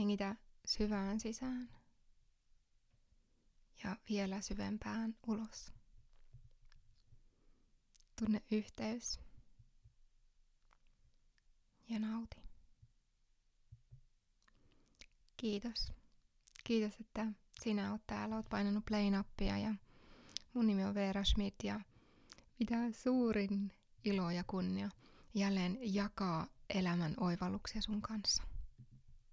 Hengitä syvään sisään ja vielä syvempään ulos. Tunne yhteys ja nauti. Kiitos. Kiitos, että sinä oot täällä, oot painanut play-nappia ja mun nimi on Veera Schmidt ja mitä suurin ilo ja kunnia jälleen jakaa elämän oivalluksia sun kanssa.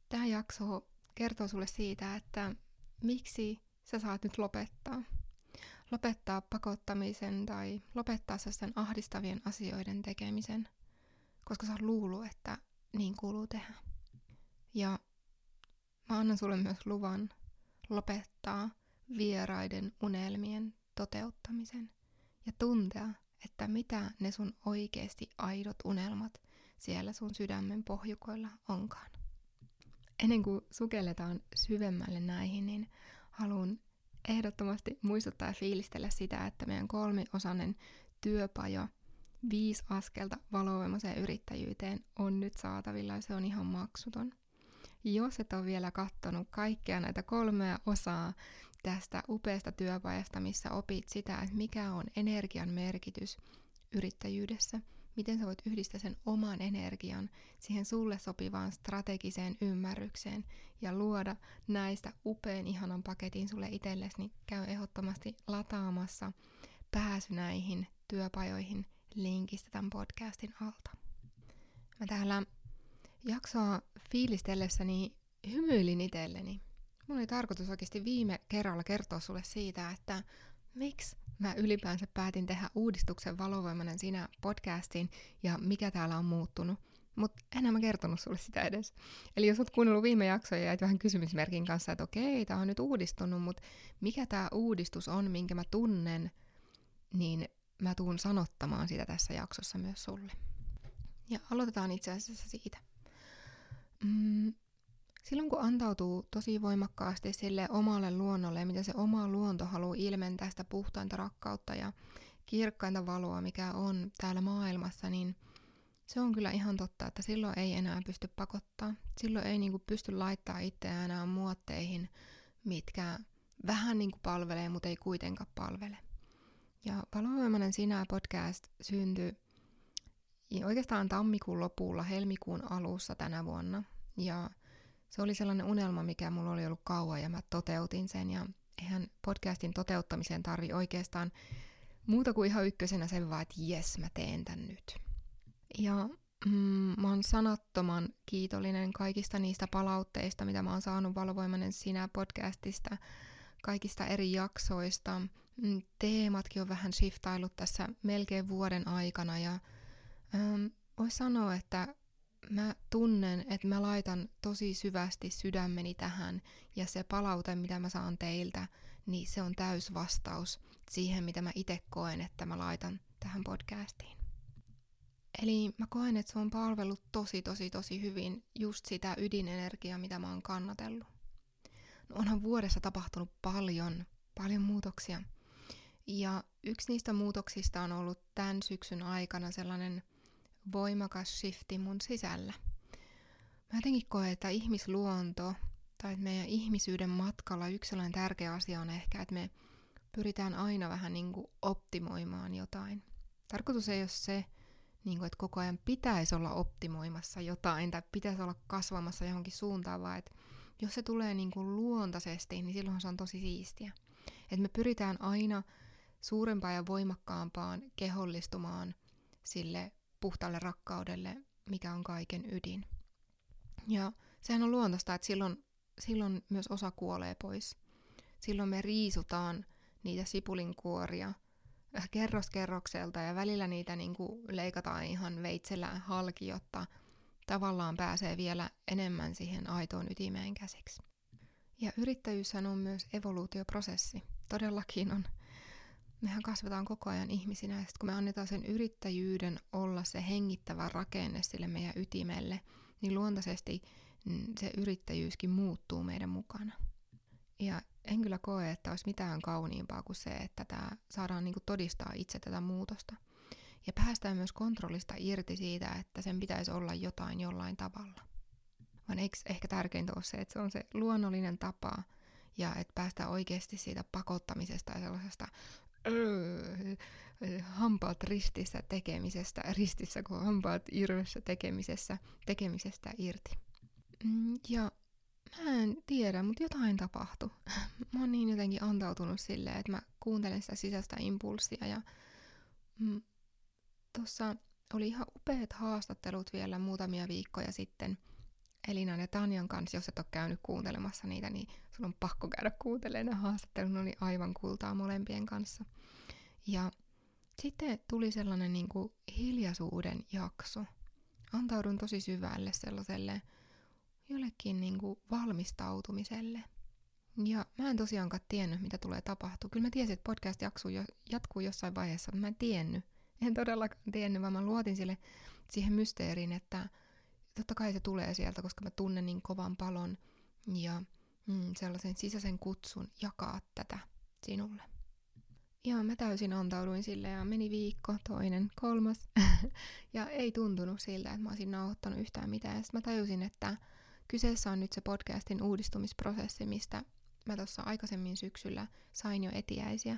Tämä jakso kertoo sulle siitä, että miksi sä saat nyt lopettaa. Lopettaa pakottamisen tai lopettaa sen ahdistavien asioiden tekemisen, koska sä oot luullut, että niin kuuluu tehdä. Ja mä annan sulle myös luvan lopettaa vieraiden unelmien toteuttamisen ja tuntea, että mitä ne sun oikeasti aidot unelmat siellä sun sydämen pohjukoilla onkaan. Ennen kuin sukelletaan syvemmälle näihin, niin haluan ehdottomasti muistuttaa ja fiilistellä sitä, että meidän kolmiosainen työpajo viisi askelta valovoimaiseen yrittäjyyteen on nyt saatavilla ja se on ihan maksuton. Jos et ole vielä katsonut kaikkea näitä kolmea osaa tästä upeasta työpajasta, missä opit sitä, että mikä on energian merkitys yrittäjyydessä, miten sä voit yhdistää sen oman energian siihen sulle sopivaan strategiseen ymmärrykseen ja luoda näistä upean ihanan paketin sulle itsellesi, niin käy ehdottomasti lataamassa pääsy näihin työpajoihin linkistä tämän podcastin alta. Mä täällä jaksoa fiilistellessäni hymyilin itselleni. Mulla oli tarkoitus oikeasti viime kerralla kertoa sulle siitä, että miksi mä ylipäänsä päätin tehdä uudistuksen valovoimainen sinä podcastiin ja mikä täällä on muuttunut. Mutta enää mä kertonut sulle sitä edes. Eli jos oot kuunnellut viime jaksoja ja vähän kysymysmerkin kanssa, että okei, tää on nyt uudistunut, mutta mikä tämä uudistus on, minkä mä tunnen, niin mä tuun sanottamaan sitä tässä jaksossa myös sulle. Ja aloitetaan itse asiassa siitä. Mm, silloin kun antautuu tosi voimakkaasti sille omalle luonnolle, mitä se oma luonto haluaa ilmentää sitä puhtainta rakkautta ja kirkkainta valoa, mikä on täällä maailmassa, niin se on kyllä ihan totta, että silloin ei enää pysty pakottaa. Silloin ei niinku pysty laittaa itseään enää muotteihin, mitkä vähän niinku palvelee, mutta ei kuitenkaan palvele. Ja Valovoimainen sinä podcast syntyi oikeastaan tammikuun lopulla, helmikuun alussa tänä vuonna. Ja se oli sellainen unelma, mikä mulla oli ollut kauan ja mä toteutin sen. Ja eihän podcastin toteuttamiseen tarvi oikeastaan muuta kuin ihan ykkösenä sen vaan, että jes, mä teen tän nyt. Ja mm, mä oon sanattoman kiitollinen kaikista niistä palautteista, mitä mä oon saanut Valovoimainen sinä podcastista, kaikista eri jaksoista. Mm, teematkin on vähän shiftailut tässä melkein vuoden aikana ja ähm, voisi sanoa, että mä tunnen, että mä laitan tosi syvästi sydämeni tähän ja se palaute, mitä mä saan teiltä, niin se on täys vastaus siihen, mitä mä itse koen, että mä laitan tähän podcastiin. Eli mä koen, että se on palvellut tosi, tosi, tosi hyvin just sitä ydinenergiaa, mitä mä oon kannatellut. No onhan vuodessa tapahtunut paljon, paljon muutoksia. Ja yksi niistä muutoksista on ollut tämän syksyn aikana sellainen voimakas shifti mun sisällä. Mä jotenkin koen, että ihmisluonto tai että meidän ihmisyyden matkalla yksi sellainen tärkeä asia on ehkä, että me pyritään aina vähän niin kuin optimoimaan jotain. Tarkoitus ei ole se, niin kuin, että koko ajan pitäisi olla optimoimassa jotain tai pitäisi olla kasvamassa johonkin suuntaan, vaan että jos se tulee niin kuin luontaisesti, niin silloin se on tosi siistiä. Että me pyritään aina suurempaan ja voimakkaampaan kehollistumaan sille puhtaalle rakkaudelle, mikä on kaiken ydin. Ja sehän on luontaista, että silloin, silloin myös osa kuolee pois. Silloin me riisutaan niitä sipulinkuoria äh, kerros kerrokselta ja välillä niitä niin kuin leikataan ihan veitsellä halki, jotta tavallaan pääsee vielä enemmän siihen aitoon ytimeen käsiksi. Ja yrittäjyyshän on myös evoluutioprosessi. Todellakin on mehän kasvetaan koko ajan ihmisinä, ja sitten kun me annetaan sen yrittäjyyden olla se hengittävä rakenne sille meidän ytimelle, niin luontaisesti mm, se yrittäjyyskin muuttuu meidän mukana. Ja en kyllä koe, että olisi mitään kauniimpaa kuin se, että tämä saadaan niinku todistaa itse tätä muutosta. Ja päästään myös kontrollista irti siitä, että sen pitäisi olla jotain jollain tavalla. vaan eikö ehkä tärkeintä ole se, että se on se luonnollinen tapa ja että päästään oikeasti siitä pakottamisesta ja sellaisesta hampaat ristissä tekemisestä, ristissä kun hampaat irvessä tekemisessä, tekemisestä irti. Mm, ja mä en tiedä, mutta jotain tapahtui. Mä oon niin jotenkin antautunut silleen, että mä kuuntelen sitä sisäistä impulssia ja mm, tuossa oli ihan upeat haastattelut vielä muutamia viikkoja sitten Elinan ja Tanjan kanssa. Jos et ole käynyt kuuntelemassa niitä, niin sun on pakko käydä kuuntelemaan ne haastattelut. Ne oli aivan kultaa molempien kanssa. Ja sitten tuli sellainen niin kuin hiljaisuuden jakso. Antaudun tosi syvälle sellaiselle jollekin niin kuin valmistautumiselle. Ja mä en tosiaankaan tiennyt, mitä tulee tapahtua. Kyllä mä tiesin, että podcast jatkuu jossain vaiheessa, mutta mä en tiennyt, en todellakaan tiennyt, vaan mä luotin sille siihen mysteeriin, että totta kai se tulee sieltä, koska mä tunnen niin kovan palon ja mm, sellaisen sisäisen kutsun jakaa tätä sinulle. Ja mä täysin antauduin sille ja meni viikko, toinen, kolmas. ja ei tuntunut siltä, että mä olisin nauhoittanut yhtään mitään. Ja sitten mä tajusin, että kyseessä on nyt se podcastin uudistumisprosessi, mistä mä tuossa aikaisemmin syksyllä sain jo etiäisiä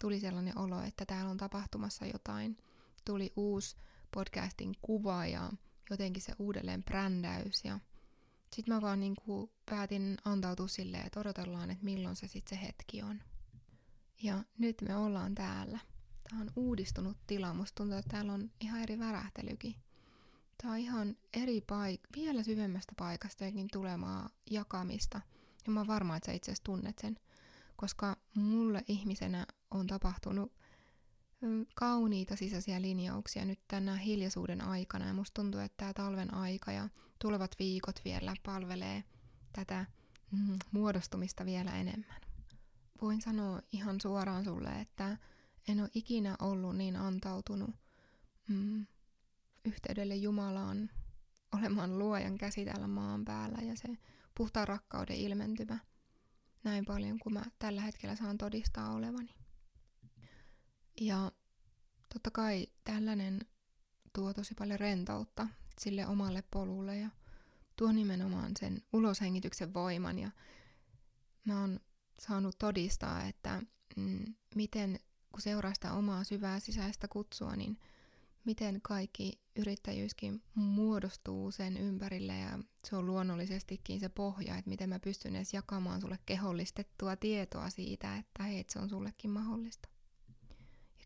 tuli sellainen olo, että täällä on tapahtumassa jotain. Tuli uusi podcastin kuva ja jotenkin se uudelleen brändäys ja sitten mä vaan niin kuin päätin antautua silleen, että odotellaan, että milloin se sitten se hetki on. Ja nyt me ollaan täällä. Tämä on uudistunut tila. Musta tuntuu, että täällä on ihan eri värähtelykin. Tämä on ihan eri paik- vielä syvemmästä paikasta jokin tulemaa jakamista. Ja mä oon varma, että sä itse asiassa tunnet sen koska mulle ihmisenä on tapahtunut kauniita sisäisiä linjauksia nyt tänä hiljaisuuden aikana ja musta tuntuu, että tämä talven aika ja tulevat viikot vielä palvelee tätä mm, muodostumista vielä enemmän. Voin sanoa ihan suoraan sulle, että en ole ikinä ollut niin antautunut mm, yhteydelle Jumalaan olemaan luojan käsi täällä maan päällä ja se puhtaan rakkauden ilmentymä – näin paljon kuin mä tällä hetkellä saan todistaa olevani. Ja totta kai tällainen tuo tosi paljon rentoutta sille omalle polulle ja tuo nimenomaan sen uloshengityksen voiman ja mä oon saanut todistaa, että mm, miten kun seuraa sitä omaa syvää sisäistä kutsua, niin miten kaikki yrittäjyyskin muodostuu sen ympärille ja se on luonnollisestikin se pohja, että miten mä pystyn edes jakamaan sulle kehollistettua tietoa siitä, että hei, se on sullekin mahdollista.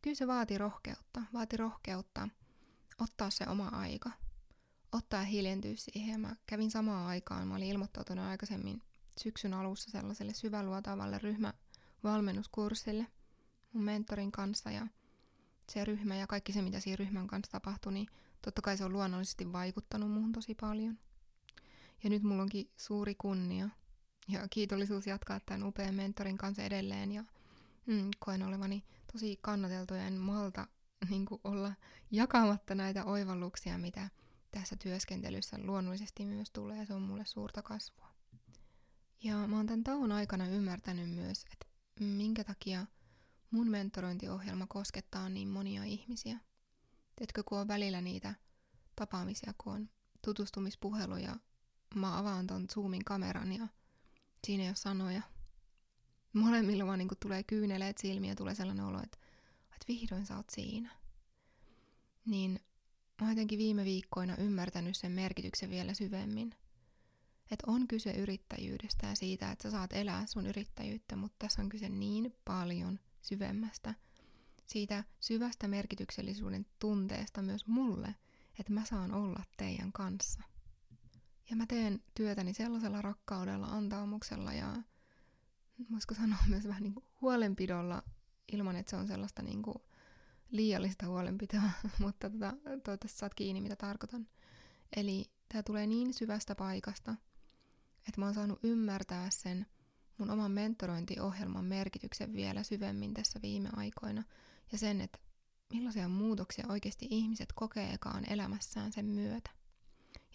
Kyllä se vaati rohkeutta, vaati rohkeutta ottaa se oma aika, ottaa ja hiljentyä siihen. Mä kävin samaan aikaan, mä olin ilmoittautunut aikaisemmin syksyn alussa sellaiselle syväluotaavalle ryhmävalmennuskurssille mun mentorin kanssa. Ja se ryhmä ja kaikki se, mitä siinä ryhmän kanssa tapahtui, niin totta kai se on luonnollisesti vaikuttanut muuhun tosi paljon. Ja nyt mulla onkin suuri kunnia ja kiitollisuus jatkaa tämän upean mentorin kanssa edelleen. Ja mm, koen olevani tosi kannateltu ja en malta niin olla jakamatta näitä oivalluksia, mitä tässä työskentelyssä luonnollisesti myös tulee ja se on mulle suurta kasvua. Ja mä oon tämän tauon aikana ymmärtänyt myös, että minkä takia mun mentorointiohjelma koskettaa niin monia ihmisiä. Teetkö, kun on välillä niitä tapaamisia, kun on tutustumispuheluja, mä avaan ton Zoomin kameran ja siinä ei ole sanoja. Molemmilla vaan niin tulee kyyneleet silmiä ja tulee sellainen olo, että, että vihdoin sä oot siinä. Niin mä oon jotenkin viime viikkoina ymmärtänyt sen merkityksen vielä syvemmin. Että on kyse yrittäjyydestä ja siitä, että sä saat elää sun yrittäjyyttä, mutta tässä on kyse niin paljon syvemmästä, siitä syvästä merkityksellisyyden tunteesta myös mulle, että mä saan olla teidän kanssa. Ja mä teen työtäni sellaisella rakkaudella, antaumuksella ja voisiko sanoa myös vähän niin kuin huolenpidolla ilman, että se on sellaista niin kuin liiallista huolenpitoa, mutta tota, toivottavasti saat kiinni, mitä tarkoitan. Eli tämä tulee niin syvästä paikasta, että mä oon saanut ymmärtää sen mun oman mentorointiohjelman merkityksen vielä syvemmin tässä viime aikoina ja sen, että millaisia muutoksia oikeasti ihmiset kokeekaan elämässään sen myötä.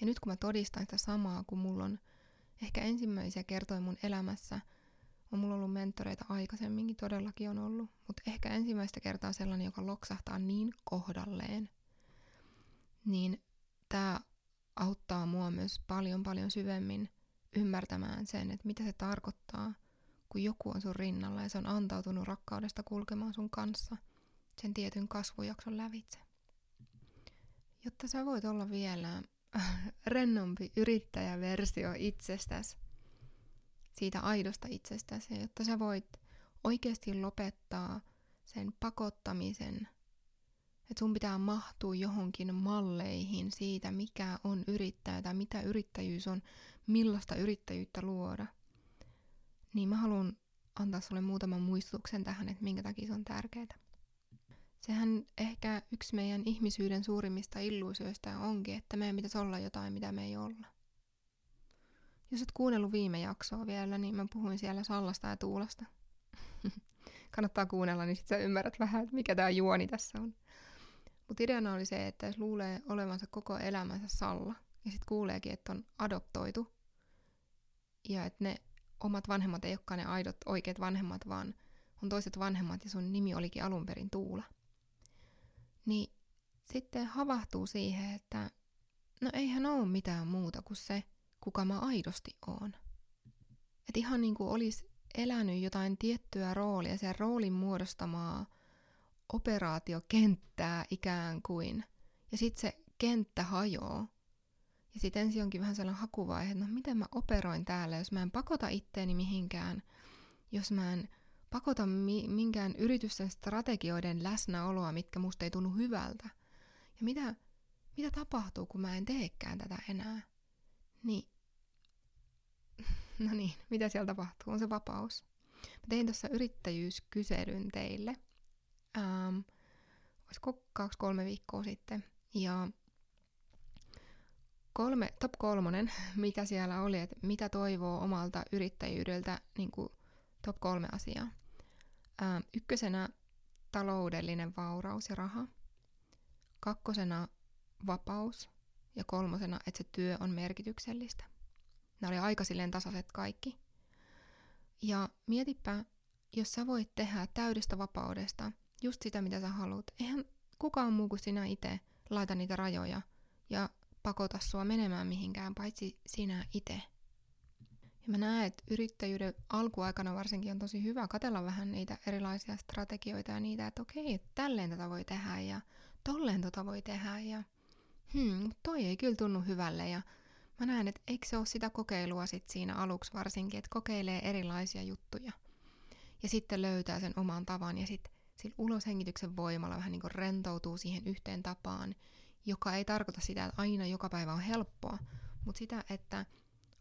Ja nyt kun mä todistan sitä samaa, kun mulla on ehkä ensimmäisiä kertoja mun elämässä, on mulla ollut mentoreita aikaisemminkin, todellakin on ollut, mutta ehkä ensimmäistä kertaa sellainen, joka loksahtaa niin kohdalleen, niin tämä auttaa mua myös paljon paljon syvemmin ymmärtämään sen, että mitä se tarkoittaa, kun joku on sun rinnalla ja se on antautunut rakkaudesta kulkemaan sun kanssa sen tietyn kasvujakson lävitse. Jotta sä voit olla vielä rennompi yrittäjäversio itsestäsi, siitä aidosta itsestäsi, jotta sä voit oikeasti lopettaa sen pakottamisen, että sun pitää mahtua johonkin malleihin siitä, mikä on yrittäjä tai mitä yrittäjyys on, millaista yrittäjyyttä luoda. Niin mä haluan antaa sulle muutaman muistutuksen tähän, että minkä takia se on tärkeää. Sehän ehkä yksi meidän ihmisyyden suurimmista illuusioista onkin, että meidän pitäisi olla jotain, mitä me ei olla. Jos et kuunnellut viime jaksoa vielä, niin mä puhuin siellä Sallasta ja Tuulasta. Kannattaa kuunnella, niin sitten sä ymmärrät vähän, että mikä tämä juoni tässä on. Mutta ideana oli se, että jos luulee olevansa koko elämänsä Salla, ja sitten kuuleekin, että on adoptoitu, ja että ne omat vanhemmat ei olekaan ne aidot oikeat vanhemmat, vaan on toiset vanhemmat, ja sun nimi olikin alun perin Tuula. Niin sitten havahtuu siihen, että no eihän ole mitään muuta kuin se, kuka mä aidosti oon. Että ihan niin kuin olisi elänyt jotain tiettyä roolia, sen roolin muodostamaa operaatiokenttää ikään kuin. Ja sitten se kenttä hajoaa. Ja sitten ensin onkin vähän sellainen hakuvaihe, että no miten mä operoin täällä, jos mä en pakota itteeni mihinkään, jos mä en pakota mi- minkään yritysten strategioiden läsnäoloa, mitkä musta ei tunnu hyvältä. Ja mitä, mitä tapahtuu, kun mä en teekään tätä enää? Niin No niin, mitä siellä tapahtuu? On se vapaus. Mä tein tuossa yrittäjyyskyselyn teille. Ähm, olisiko kaksi-kolme viikkoa sitten. Ja kolme, top kolmonen, mikä siellä oli, että mitä toivoo omalta yrittäjyydeltä, niin kuin top kolme asiaa. Ähm, ykkösenä taloudellinen vauraus ja raha. Kakkosena vapaus. Ja kolmosena, että se työ on merkityksellistä. Nämä oli aika silleen tasaiset kaikki. Ja mietipä, jos sä voit tehdä täydestä vapaudesta just sitä, mitä sä haluat. Eihän kukaan muu kuin sinä itse laita niitä rajoja ja pakota sua menemään mihinkään, paitsi sinä itse. Ja mä näen, että yrittäjyyden alkuaikana varsinkin on tosi hyvä katella vähän niitä erilaisia strategioita ja niitä, että okei, tälleen tätä voi tehdä ja tolleen tota voi tehdä ja hmm, toi ei kyllä tunnu hyvälle ja mä näen, että eikö se ole sitä kokeilua sit siinä aluksi varsinkin, että kokeilee erilaisia juttuja. Ja sitten löytää sen oman tavan ja sitten sillä uloshengityksen voimalla vähän niin kuin rentoutuu siihen yhteen tapaan, joka ei tarkoita sitä, että aina joka päivä on helppoa, mutta sitä, että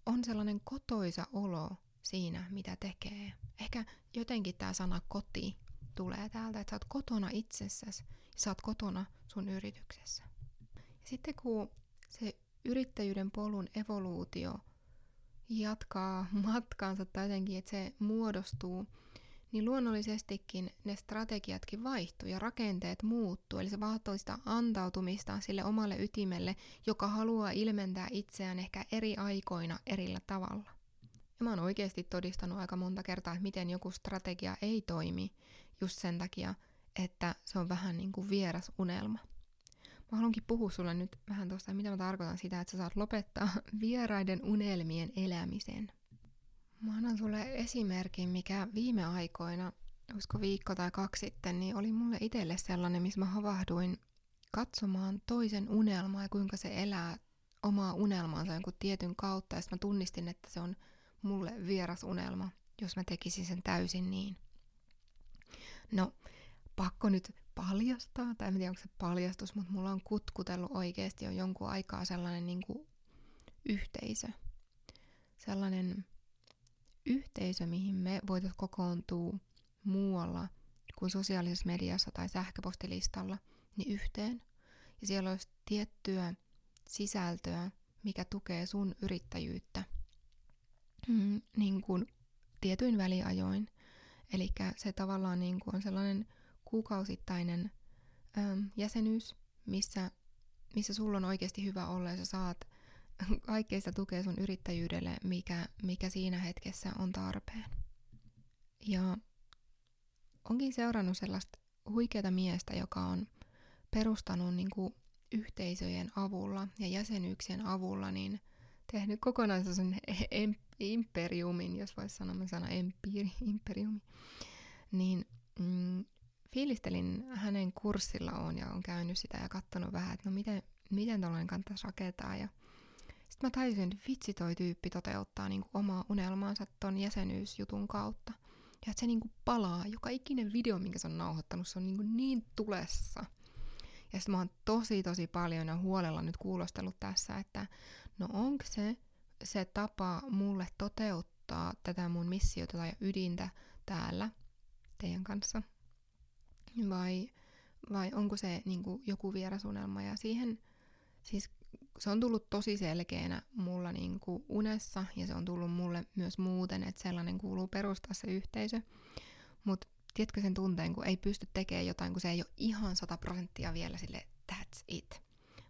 on sellainen kotoisa olo siinä, mitä tekee. Ehkä jotenkin tämä sana koti tulee täältä, että sä oot kotona itsessäsi ja sä oot kotona sun yrityksessä. Ja sitten kun se yrittäjyyden polun evoluutio jatkaa matkaansa tai jotenkin, että se muodostuu, niin luonnollisestikin ne strategiatkin vaihtuu ja rakenteet muuttuu. Eli se vaatii sitä antautumista sille omalle ytimelle, joka haluaa ilmentää itseään ehkä eri aikoina erillä tavalla. Ja mä oon oikeasti todistanut aika monta kertaa, että miten joku strategia ei toimi just sen takia, että se on vähän niin kuin vieras unelma. Mä haluankin puhua sulle nyt vähän tuosta, mitä mä tarkoitan sitä, että sä saat lopettaa vieraiden unelmien elämisen. Mä annan sulle esimerkin, mikä viime aikoina, olisiko viikko tai kaksi sitten, niin oli mulle itselle sellainen, missä mä havahduin katsomaan toisen unelmaa ja kuinka se elää omaa unelmaansa jonkun tietyn kautta. Ja mä tunnistin, että se on mulle vieras unelma, jos mä tekisin sen täysin niin. No, pakko nyt paljastaa, tai en tiedä onko se paljastus, mutta mulla on kutkutellut oikeasti jo jonkun aikaa sellainen niin kuin yhteisö. Sellainen yhteisö, mihin me voitaisiin kokoontua muualla kuin sosiaalisessa mediassa tai sähköpostilistalla, niin yhteen. Ja siellä olisi tiettyä sisältöä, mikä tukee sun yrittäjyyttä mm, niin kuin tietyin väliajoin. Eli se tavallaan niin kuin on sellainen kuukausittainen äm, jäsenyys, missä, missä sulla on oikeasti hyvä olla ja sä saat kaikkeista tukea sun yrittäjyydelle, mikä, mikä siinä hetkessä on tarpeen. Ja onkin seurannut sellaista huikeata miestä, joka on perustanut niin kuin yhteisöjen avulla ja jäsenyyksien avulla niin tehnyt kokonaisen imperiumin, jos voisi sanoa sana empiiri, imperiumi, niin mm, fiilistelin hänen kurssilla on ja on käynyt sitä ja katsonut vähän, että no miten, miten tuollainen kannattaisi rakentaa ja sitten mä tajusin, että vitsi toi tyyppi toteuttaa niinku omaa unelmaansa ton jäsenyysjutun kautta. Ja että se niinku palaa. Joka ikinen video, minkä se on nauhoittanut, se on niinku niin tulessa. Ja sitten mä oon tosi tosi paljon ja huolella nyt kuulostellut tässä, että no onko se se tapa mulle toteuttaa tätä mun missiota tai ydintä täällä teidän kanssa? Vai, vai onko se niinku joku vierasunelma? Ja siihen siis se on tullut tosi selkeänä mulla niin kuin unessa ja se on tullut mulle myös muuten, että sellainen kuuluu perustaa se yhteisö. Mutta tiedätkö sen tunteen, kun ei pysty tekemään jotain, kun se ei ole ihan sata prosenttia vielä sille that's it.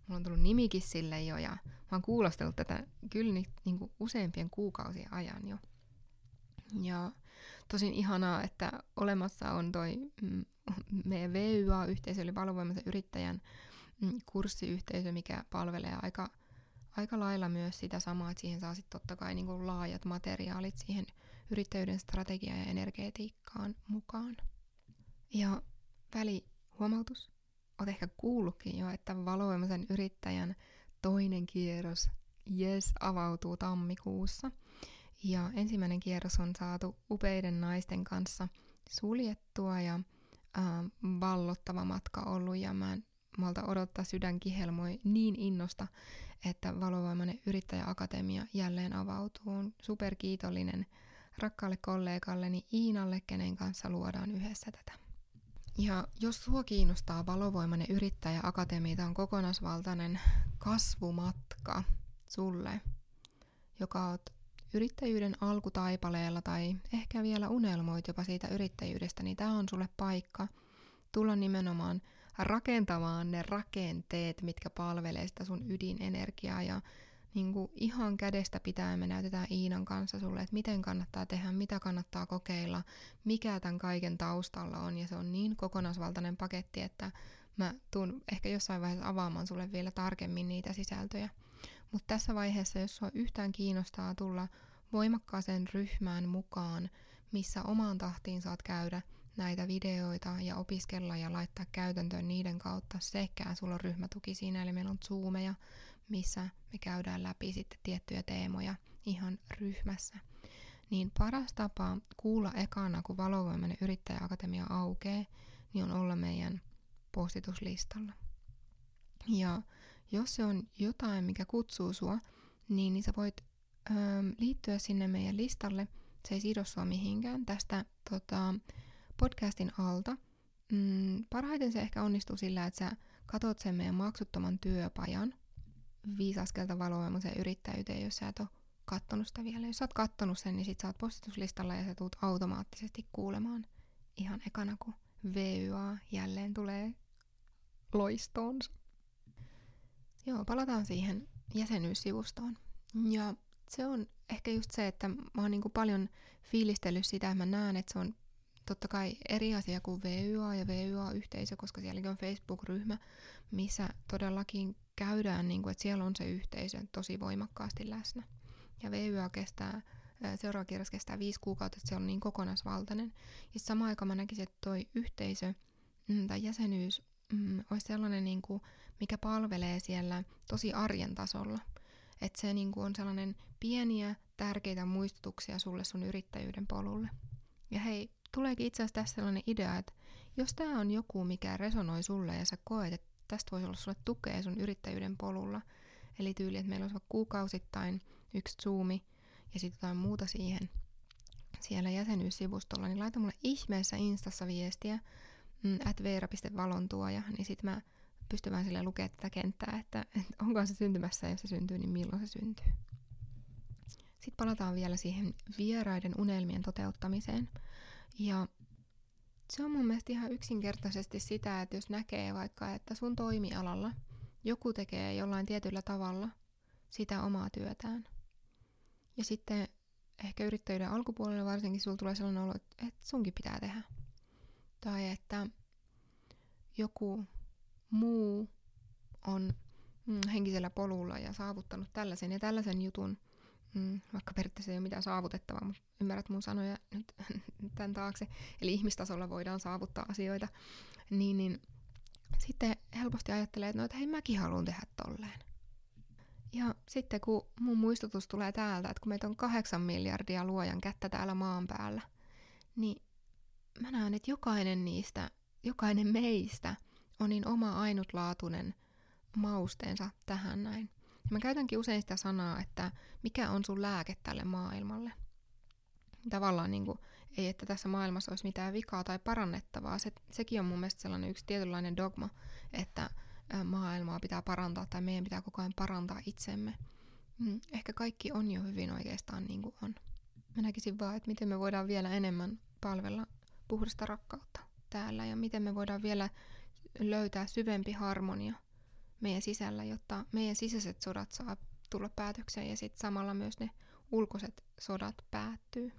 Mulla on tullut nimikin sille jo ja mä oon kuulostellut tätä kyllä niin, niin kuin useampien kuukausien ajan jo. Ja tosin ihanaa, että olemassa on toi mm, meidän VYA-yhteisö, eli valovoimaisen yrittäjän Mm, kurssiyhteisö, mikä palvelee aika, aika lailla myös sitä samaa, että siihen saa sitten totta kai niin kuin laajat materiaalit siihen yrittäjyyden strategiaan ja energetiikkaan mukaan. Ja välihuomautus. Olet ehkä kuullutkin jo, että valovoimaisen yrittäjän toinen kierros yes, avautuu tammikuussa. Ja ensimmäinen kierros on saatu upeiden naisten kanssa suljettua ja äh, vallottava matka ollut ja mä en malta odottaa sydän kihelmoi niin innosta, että valovoimainen yrittäjäakatemia jälleen avautuu. On superkiitollinen rakkaalle kollegalleni Iinalle, kenen kanssa luodaan yhdessä tätä. Ja jos sua kiinnostaa valovoimainen yrittäjäakatemia, tämä on kokonaisvaltainen kasvumatka sulle, joka on yrittäjyyden alkutaipaleella tai ehkä vielä unelmoit jopa siitä yrittäjyydestä, niin tämä on sulle paikka tulla nimenomaan – rakentamaan ne rakenteet, mitkä palvelee sitä sun ydinenergiaa ja niin kuin ihan kädestä pitää me näytetään Iinan kanssa sulle, että miten kannattaa tehdä, mitä kannattaa kokeilla, mikä tämän kaiken taustalla on ja se on niin kokonaisvaltainen paketti, että mä tuun ehkä jossain vaiheessa avaamaan sulle vielä tarkemmin niitä sisältöjä. Mutta tässä vaiheessa, jos sua yhtään kiinnostaa tulla voimakkaaseen ryhmään mukaan, missä omaan tahtiin saat käydä – näitä videoita ja opiskella ja laittaa käytäntöön niiden kautta sekä sulla on ryhmätuki siinä, eli meillä on zoomeja, missä me käydään läpi sitten tiettyjä teemoja ihan ryhmässä. Niin paras tapa kuulla ekana, kun valovoimainen yrittäjäakatemia aukeaa, niin on olla meidän postituslistalla. Ja jos se on jotain, mikä kutsuu sua, niin, niin sä voit liittyä sinne meidän listalle. Se ei sido sua mihinkään. Tästä tota, podcastin alta. Mm, parhaiten se ehkä onnistuu sillä, että sä katot sen meidän maksuttoman työpajan viisi askelta valovoimaiseen yrittäjyyteen, jos sä et ole kattonut sitä vielä. Jos sä oot kattonut sen, niin sit sä oot postituslistalla ja sä tuut automaattisesti kuulemaan ihan ekana, kun VYA jälleen tulee loistoonsa. Joo, palataan siihen jäsenyyssivustoon. Ja se on ehkä just se, että mä oon niinku paljon fiilistellyt sitä, että mä näen, että se on totta kai eri asia kuin VYA ja VYA-yhteisö, koska sielläkin on Facebook-ryhmä, missä todellakin käydään, niin kuin, että siellä on se yhteisö tosi voimakkaasti läsnä. Ja VYA kestää, seuraava kierros kestää viisi kuukautta, että se on niin kokonaisvaltainen. Ja samaan aikaan mä näkisin, että toi yhteisö mm, tai jäsenyys mm, olisi sellainen, niin kuin, mikä palvelee siellä tosi arjen tasolla. Että se niin kuin, on sellainen pieniä, tärkeitä muistutuksia sulle sun yrittäjyyden polulle. Ja hei, tuleekin itse asiassa tässä sellainen idea, että jos tämä on joku, mikä resonoi sulle ja sä koet, että tästä voisi olla sulle tukea sun yrittäjyyden polulla, eli tyyli, että meillä olisi kuukausittain yksi Zoomi ja sitten jotain muuta siihen siellä jäsenyyssivustolla, niin laita mulle ihmeessä Instassa viestiä mm, at veera.valontuoja, niin sitten mä pystyn vaan sille lukemaan tätä kenttää, että, että onko se syntymässä ja jos se syntyy, niin milloin se syntyy. Sitten palataan vielä siihen vieraiden unelmien toteuttamiseen. Ja se on mun mielestä ihan yksinkertaisesti sitä, että jos näkee vaikka, että sun toimialalla joku tekee jollain tietyllä tavalla sitä omaa työtään. Ja sitten ehkä yrittäjyyden alkupuolella varsinkin sulla tulee sellainen olo, että sunkin pitää tehdä. Tai että joku muu on mm, henkisellä polulla ja saavuttanut tällaisen ja tällaisen jutun, mm, vaikka periaatteessa ei ole mitään saavutettavaa, mutta ymmärrät mun sanoja nyt tämän taakse, eli ihmistasolla voidaan saavuttaa asioita, niin, niin sitten helposti ajattelee, että no, että hei mäkin haluan tehdä tolleen. Ja sitten kun mun muistutus tulee täältä, että kun meitä on kahdeksan miljardia luojan kättä täällä maan päällä, niin mä näen, että jokainen niistä, jokainen meistä on niin oma ainutlaatuinen mausteensa tähän näin. Ja mä käytänkin usein sitä sanaa, että mikä on sun lääke tälle maailmalle. Tavallaan niin kuin, ei, että tässä maailmassa olisi mitään vikaa tai parannettavaa. Se, sekin on mun mielestä sellainen yksi tietynlainen dogma, että maailmaa pitää parantaa tai meidän pitää koko ajan parantaa itsemme. Mm, ehkä kaikki on jo hyvin oikeastaan niin kuin on. Mä näkisin vaan, että miten me voidaan vielä enemmän palvella puhdasta rakkautta täällä ja miten me voidaan vielä löytää syvempi harmonia meidän sisällä, jotta meidän sisäiset sodat saa tulla päätökseen ja sitten samalla myös ne ulkoiset sodat päättyy.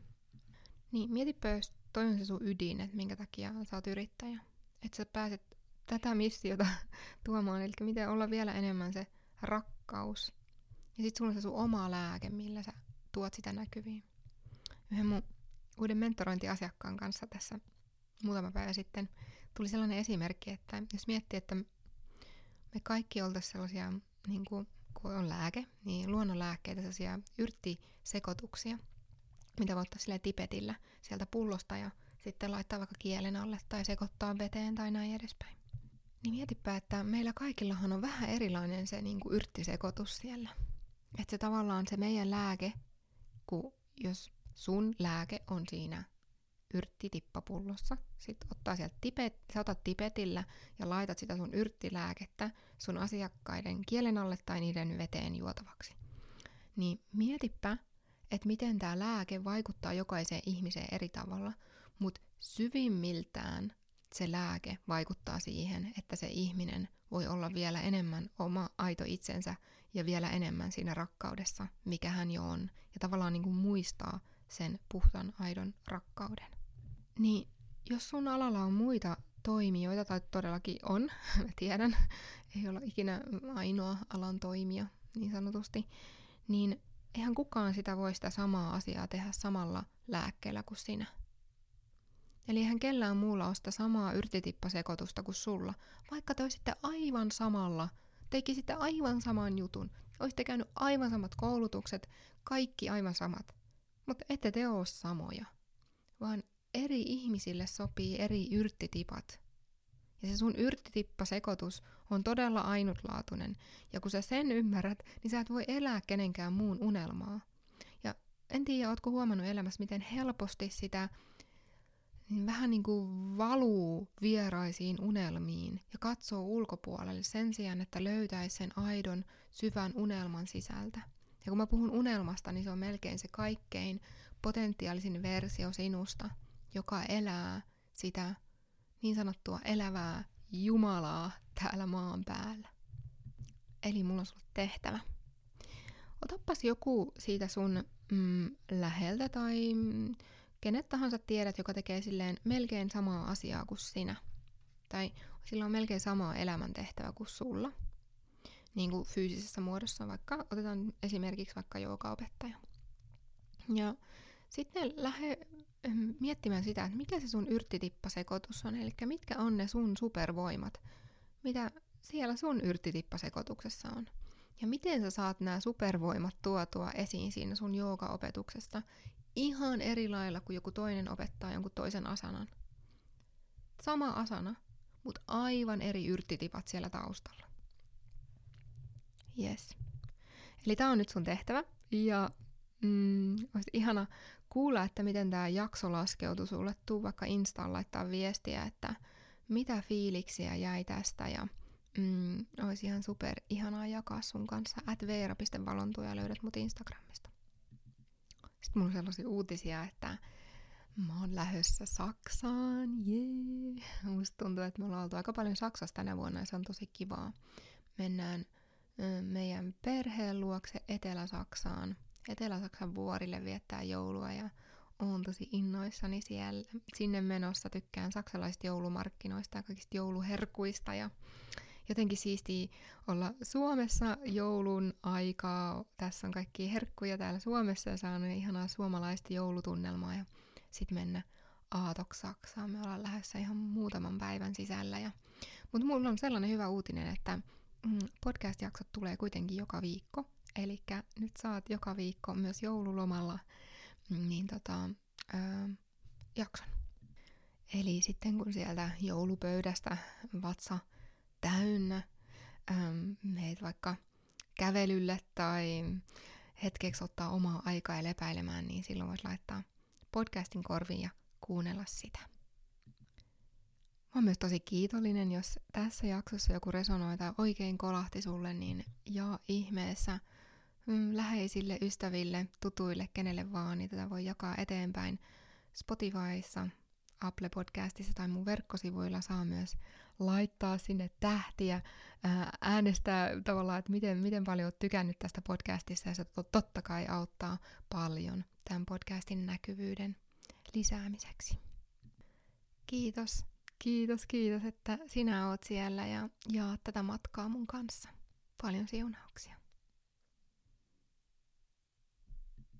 Niin mietipä, jos toi on se sun ydin, että minkä takia sä oot yrittäjä. Että sä pääset tätä missiota tuomaan, eli miten olla vielä enemmän se rakkaus. Ja sitten sulla on se sun oma lääke, millä sä tuot sitä näkyviin. Yhden mun uuden mentorointiasiakkaan kanssa tässä muutama päivä sitten tuli sellainen esimerkki, että jos miettii, että me kaikki oltaisiin sellaisia, niin kuin, kun on lääke, niin luonnonlääkkeitä, sellaisia yrttisekoituksia, mitä voi ottaa sille tipetillä sieltä pullosta ja sitten laittaa vaikka kielen alle tai sekoittaa veteen tai näin edespäin. Niin mietipä, että meillä kaikillahan on vähän erilainen se niin kuin yrttisekoitus siellä. Että se tavallaan se meidän lääke, kun jos sun lääke on siinä yrttitippapullossa, sit ottaa sieltä tipet, sä otat tipetillä ja laitat sitä sun yrttilääkettä sun asiakkaiden kielen alle tai niiden veteen juotavaksi. Niin mietipä, että miten tämä lääke vaikuttaa jokaiseen ihmiseen eri tavalla, mutta syvimmiltään se lääke vaikuttaa siihen, että se ihminen voi olla vielä enemmän oma aito itsensä ja vielä enemmän siinä rakkaudessa, mikä hän jo on. Ja tavallaan niin kuin muistaa sen puhtaan aidon rakkauden. Niin jos sun alalla on muita toimijoita, tai todellakin on, mä tiedän, ei olla ikinä ainoa alan toimija niin sanotusti, niin eihän kukaan sitä voi sitä samaa asiaa tehdä samalla lääkkeellä kuin sinä. Eli eihän kellään muulla ole sitä samaa yrtitippasekoitusta kuin sulla, vaikka te olisitte aivan samalla, tekisitte aivan saman jutun, olisitte käynyt aivan samat koulutukset, kaikki aivan samat. Mutta ette te ole samoja, vaan eri ihmisille sopii eri yrttitipat. Ja se sun yrttitippasekoitus on todella ainutlaatuinen, ja kun sä sen ymmärrät, niin sä et voi elää kenenkään muun unelmaa. Ja en tiedä, ootko huomannut elämässä, miten helposti sitä niin vähän niin kuin valuu vieraisiin unelmiin ja katsoo ulkopuolelle sen sijaan, että löytäisi sen aidon syvän unelman sisältä. Ja kun mä puhun unelmasta, niin se on melkein se kaikkein potentiaalisin versio sinusta, joka elää sitä niin sanottua elävää Jumalaa täällä maan päällä. Eli mulla on sulle tehtävä. Otappas joku siitä sun mm, läheltä tai mm, kenet tahansa tiedät, joka tekee silleen melkein samaa asiaa kuin sinä. Tai sillä on melkein samaa elämäntehtävä kuin sulla. Niin kuin fyysisessä muodossa, vaikka otetaan esimerkiksi vaikka opettaja. Ja sitten lähde miettimään sitä, että mikä se sun yrttitippasekoitus on, eli mitkä on ne sun supervoimat, mitä siellä sun yrttitippasekoituksessa on. Ja miten sä saat nämä supervoimat tuotua esiin siinä sun joogaopetuksesta ihan eri lailla kuin joku toinen opettaa jonkun toisen asanan. Sama asana, mutta aivan eri yrttitipat siellä taustalla. Yes. Eli tämä on nyt sun tehtävä. Ja mm, olisi ihana kuulla, että miten tämä jakso laskeutui sulle. Tuu vaikka Instaan laittaa viestiä, että mitä fiiliksiä jäi tästä. Ja mm, olisi ihan super ihanaa jakaa sun kanssa. At veera.valontuja löydät mut Instagramista. Sitten mulla on sellaisia uutisia, että mä oon lähdössä Saksaan, jee. Musta tuntuu, että me ollaan oltu aika paljon Saksassa tänä vuonna ja se on tosi kivaa. Mennään meidän perheen luokse Etelä-Saksaan, Etelä-Saksan vuorille viettää joulua ja oon tosi innoissani siellä, sinne menossa. Tykkään saksalaisista joulumarkkinoista ja kaikista jouluherkuista ja, jotenkin siistiä olla Suomessa joulun aikaa. Tässä on kaikki herkkuja täällä Suomessa ja saanut ihanaa suomalaista joulutunnelmaa ja sitten mennä aatoksi Saksaan. Me ollaan lähdössä ihan muutaman päivän sisällä. Ja... Mutta mulla on sellainen hyvä uutinen, että mm, podcast-jaksot tulee kuitenkin joka viikko. Eli nyt saat joka viikko myös joululomalla mm, niin tota, ö, jakson. Eli sitten kun sieltä joulupöydästä vatsa täynnä ähm, meet vaikka kävelylle tai hetkeksi ottaa omaa aikaa lepäilemään, niin silloin voit laittaa podcastin korviin ja kuunnella sitä. Mä oon myös tosi kiitollinen, jos tässä jaksossa joku resonoi tai oikein kolahti sulle, niin ja ihmeessä mm, läheisille, ystäville, tutuille, kenelle vaan, niin tätä voi jakaa eteenpäin Spotifyssa, Apple Podcastissa tai mun verkkosivuilla saa myös laittaa sinne tähtiä, äänestää tavallaan, että miten, miten paljon olet tykännyt tästä podcastista ja se totta kai auttaa paljon tämän podcastin näkyvyyden lisäämiseksi. Kiitos, kiitos, kiitos, että sinä oot siellä ja jaat tätä matkaa mun kanssa. Paljon siunauksia.